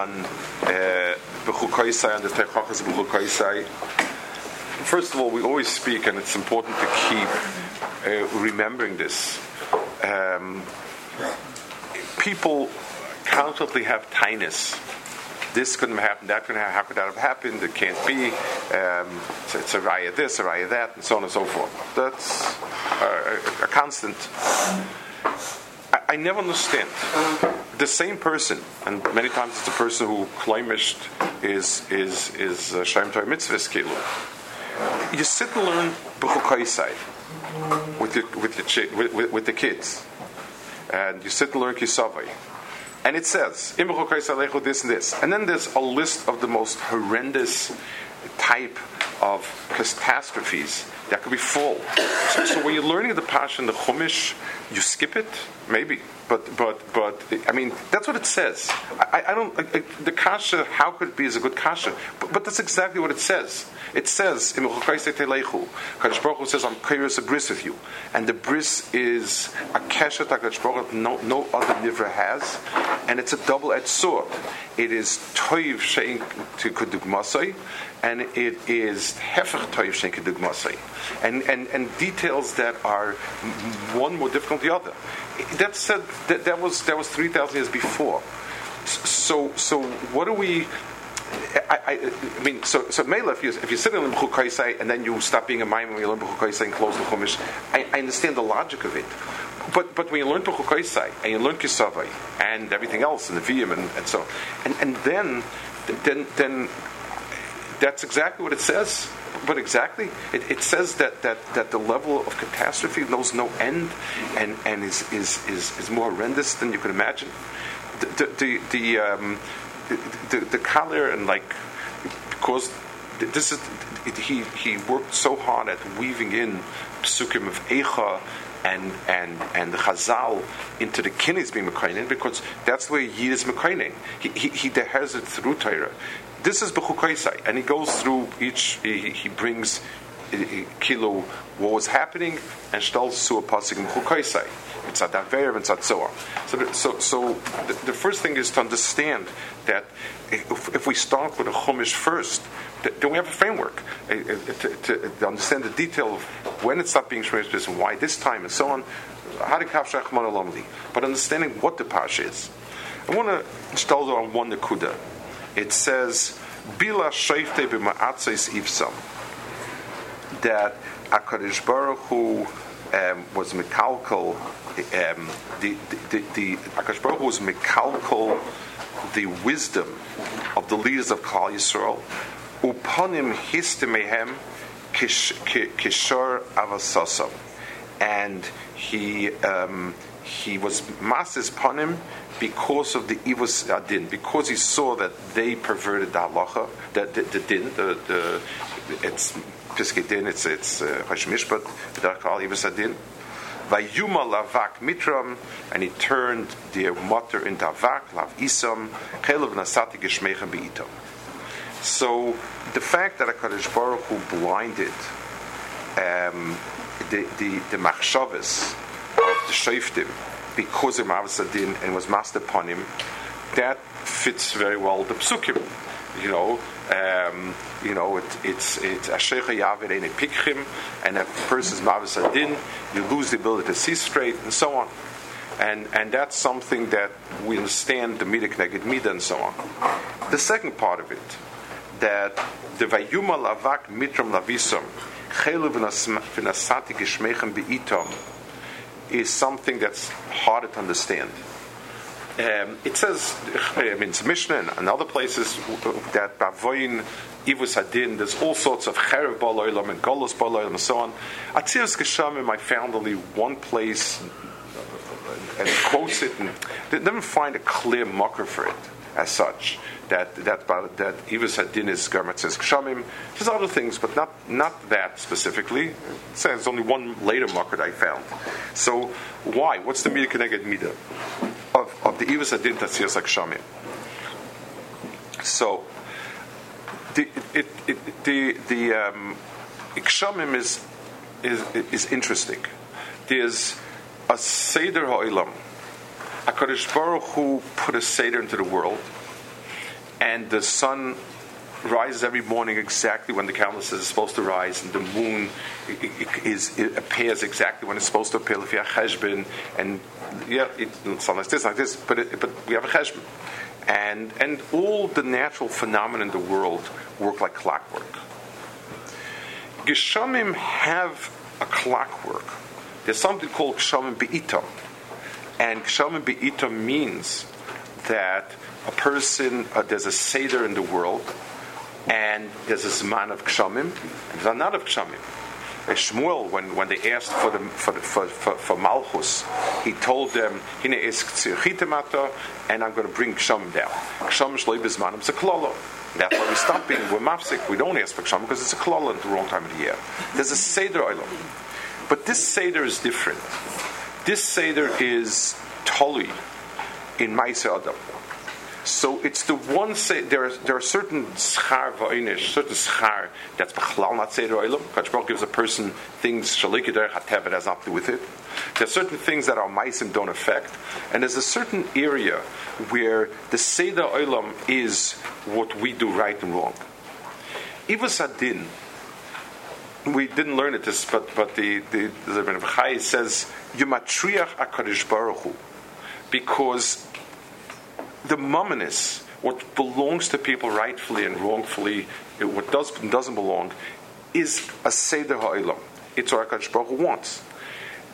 on Bechukoisai and the Techachas Bechukoisai. First of all, we always speak, and it's important to keep uh, remembering this. Um, people constantly have tinus. This couldn't happen, that couldn't happen, how could that have happened? It can't be. Um, it's a raya this, a raya that, and so on and so forth. That's a, a, a constant. I, never understand the same person, and many times it's the person who claimished is is is uh, Torah mitzvahs kilu. You sit and learn b'chukaisai with your, with chi- with, with, with the kids, and you sit and learn kisavai. And it says, "Im b'chukaisai this and this. And then there's a list of the most horrendous type of catastrophes that could be full. So, so when you're learning the Pasha and the Chumash, you skip it, maybe. But but but I mean that's what it says. I, I don't I, the kasha. How could it be is a good kasha? But, but that's exactly what it says. It says in Kadosh Baruch Hu says I'm curious a bris with you, and the bris is a kesha that no no other nivra has, and it's a double edged sword. It is toiv shein to kudugmasai, and it is hefech toiv shein kudugmasai, and and and details that are one more difficult than the other. That said, that, that was that was three thousand years before. So so what do we? I, I, I mean, so so Mela, if you if you sit in B'chukaisai and then you stop being a when you learn B'chukaisai and close the Chumash, I, I understand the logic of it. But but when you learn B'chukaisai and you learn Kisavai and everything else and the Viyam and, and so and and then then then that's exactly what it says. But exactly, it, it says that, that, that the level of catastrophe knows no end, and, and is, is, is, is more horrendous than you could imagine. The the the, the um, the, the color and like because this is he he worked so hard at weaving in psukim of Eicha and and and the Chazal into the Kinnis being Mekainin because that's way Yid is Mekaining. He he, he has it through Torah. This is Bechukaisai, and he goes through each. He, he brings kilo what was happening and shtals to a pasuk. It's at Aveir, it's at Zohar. So, so, so the, the, first thing is to understand that if, if we start with a Chumash first, then we have a framework to, to, to, understand the detail of when it's not being Sheminish and why this time and so on. Do? But understanding what the Parsha is. I want to install on one Nakuda. It says, Bila Sheifte b'ma'atzes ifsam. That HaKadosh Baruch Hu um, was Mikalkal, um, the, the, the, Akash Baruch was Mikalkal, the wisdom of the leaders of Klal Yisrael, uponim histimehem kishor avasosam. And he, um, he was masses ponim because of the ivus adin, because he saw that they perverted the halacha, that the, the din, the, the it's Piskei Din, it's it's Chosh uh, Mishpat, B'derkal Ivus Adin. Vayuma lavak mitram, and he turned the mutter into avak, lav isam, chelav nasati geshmechem be'itom. So the fact that a Hakadosh Baruch Hu blinded um, the the the machshavas of the shoftim because of Mavas Adin and was master upon him, that fits very well the psukim. You know, um, you know, it, it's it's ashecha ein pikchim, and a person's mavis adin, you lose the ability to see straight, and so on. And and that's something that we understand the midah neged midah and so on. The second part of it, that the vayuma lavak mitram lavisam chelu v'nasati geshmechem be'itom, is something that's harder to understand. Um, it says, um, I mean, it's Mishnah and other places uh, that Bavoin, Ivus Hadin, there's all sorts of Cherev Baloilam and Golos Baloilam and so on. Atzias Geshamim, I found only one place uh, and quotes it and didn't find a clear mocker for it as such. That that that Ivus Hadin is Garmat says Kshamim. There's other things, but not not that specifically. Says only one later mocker I found. So why? What's the Midah Keneged Midah? The Ivus Adin Tatsias Akshamim. So, the, it, it, the, the um, Ikshamim is, is, is interesting. There's a Seder Ha'ilam. HaKadosh Baruch Hu put a Seder into the world. and the sun rises every morning exactly when the calendar says it's supposed to rise, and the moon is it appears exactly when it's supposed to appear. If you have cheshbon, and yeah, it's like this, like this, but it, but we have a cheshbon, and and all the natural phenomena in the world work like clockwork. Geshamim have a clockwork. There's something called Geshamim Be'itam. And Geshamim Be'itam means that a person, uh, there's a Seder in the world, and there's a Zman of Kshamim, and there's a not of Kshamim. Shmuel, when, when they asked for, the, for, the, for, for, for, Malchus, he told them, Hine is and I'm going to bring Kshamim down. Kshamim Shloi Bizmanim Zeklolo. That's why we stop being we're mafsik. We don't ask for ksham because it's a klala at the wrong time of the year. There's a seder olam, but this seder is different. This seder is toli in Maisa Adam. So it's the one say there are there are certain schar va'inish, certain schar that's b'chlal not seder olam. Kachbal gives a person things shalikeder hatevet has nothing to do with it. There are certain things that our maisim don't affect, and there's a certain area where the seder olam is what we do right and wrong. Ivas adin. We didn't learn it this, but but the the Rebbe says yumatriach akarish baruch Hu, because the mumminess, what belongs to people rightfully and wrongfully, what does and doesn't belong, is a seder ha'olam. It's what Hakadosh Baruch Hu wants.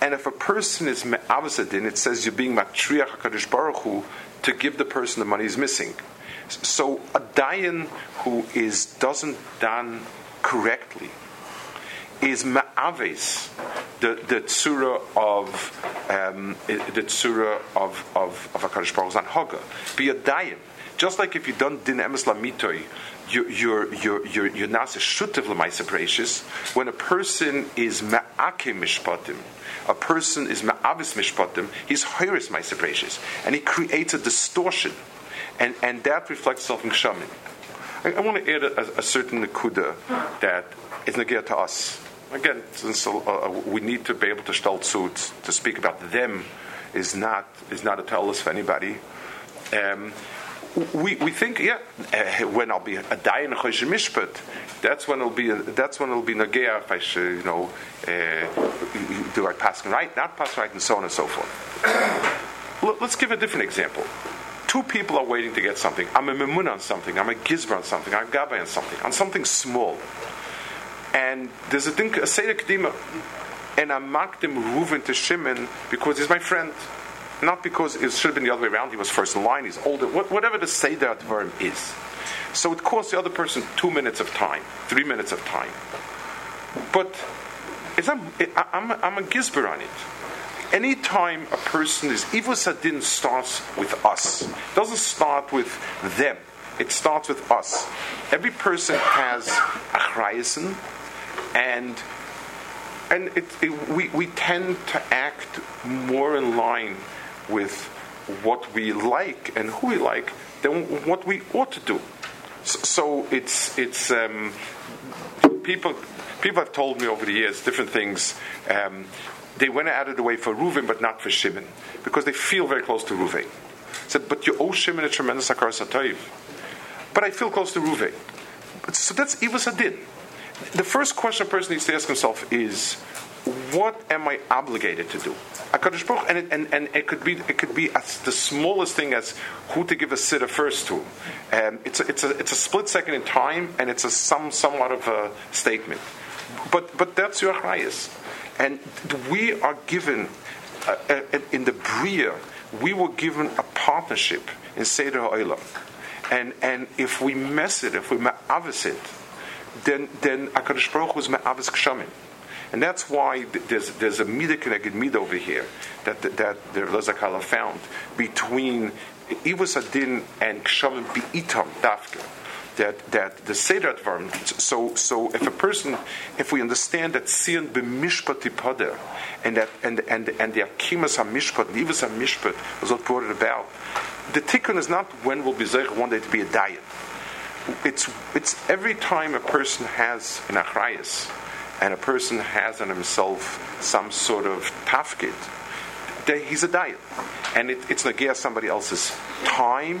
And if a person is me'avasadin, it says you're being matriach Hakadosh Baruch Hu to give the person the money he's missing. So a dayan who is doesn't dan correctly is ma'aves the the tzura of um, the tzura of of of Hakadosh Baruch Hu haga be a dayan. Just like if you don't din emes lamitoi, you're you're you're you're, you're not a shutav When a person is ma'ake mishpatim, a person is ma'avis mishpatim, he's hiris maisa and he creates a distortion, and and that reflects itself in kshamin. I, I want to add a, a, certain nekuda that is negir to us again, since uh, uh, we need to be able to start suits to speak about them is not is not a tell us for anybody. Um, we, we think yeah uh, when I'll be a dayan mishpat that's when it'll be that's when it'll be nagea if I should you know uh, do I pass right not pass right and so on and so forth. Let's give a different example. Two people are waiting to get something. I'm a memun on something. I'm a gizber on something. I'm gabay on something. On something small. And there's a thing, a Seder Kedima, and I marked him Reuven to Shimon because he's my friend. Not because it should have been the other way around, he was first in line, he's older, whatever the Seder Advarim is. So it costs the other person two minutes of time, three minutes of time. But I'm, I'm, I'm a gizber on it. Anytime a person is, Ivus Adin starts with us, it doesn't start with them. It starts with us. Every person has a and and it, it, we, we tend to act more in line with what we like and who we like than what we ought to do. So, so it's it's um, people people have told me over the years different things. Um, they went out of the way for Reuven, but not for Shimon, because they feel very close to Reuven. Said, but you owe Shimon a tremendous akar satoiv. But I feel close to Reuven. So that's Ivas Adin. The first question a person needs to ask himself is, what am I obligated to do? Hakadosh Baruch, and it, and, and it could be it could be as the smallest thing as who to give a sitter first to. Um, it's a, it's a it's a split second in time, and it's a some somewhat of a statement. But but that's your highest, and we are given uh, uh, in the bria. We were given a partnership in Seder Ha'olam. And and if we mess it, if we ma'avis it, then then Hakadosh Baruch Hu is ma'avis kshamim. And that's why there's there's a midah connected midah over here that that, that the Lazakala found between Ivus Adin and Kshamim Bi'itam Dafka. That that the Seder Advarim. So so if a person, if we understand that Sion b'mishpat pader, and that and and and the Akimas HaMishpat, Ivus HaMishpat was what brought it about. The tikkun is not when will be zeich one day to be a diet. It's it's every time a person has an achrayas and a person has on himself some sort of tafkid, he's a diet, and it, it's nagia somebody else's time,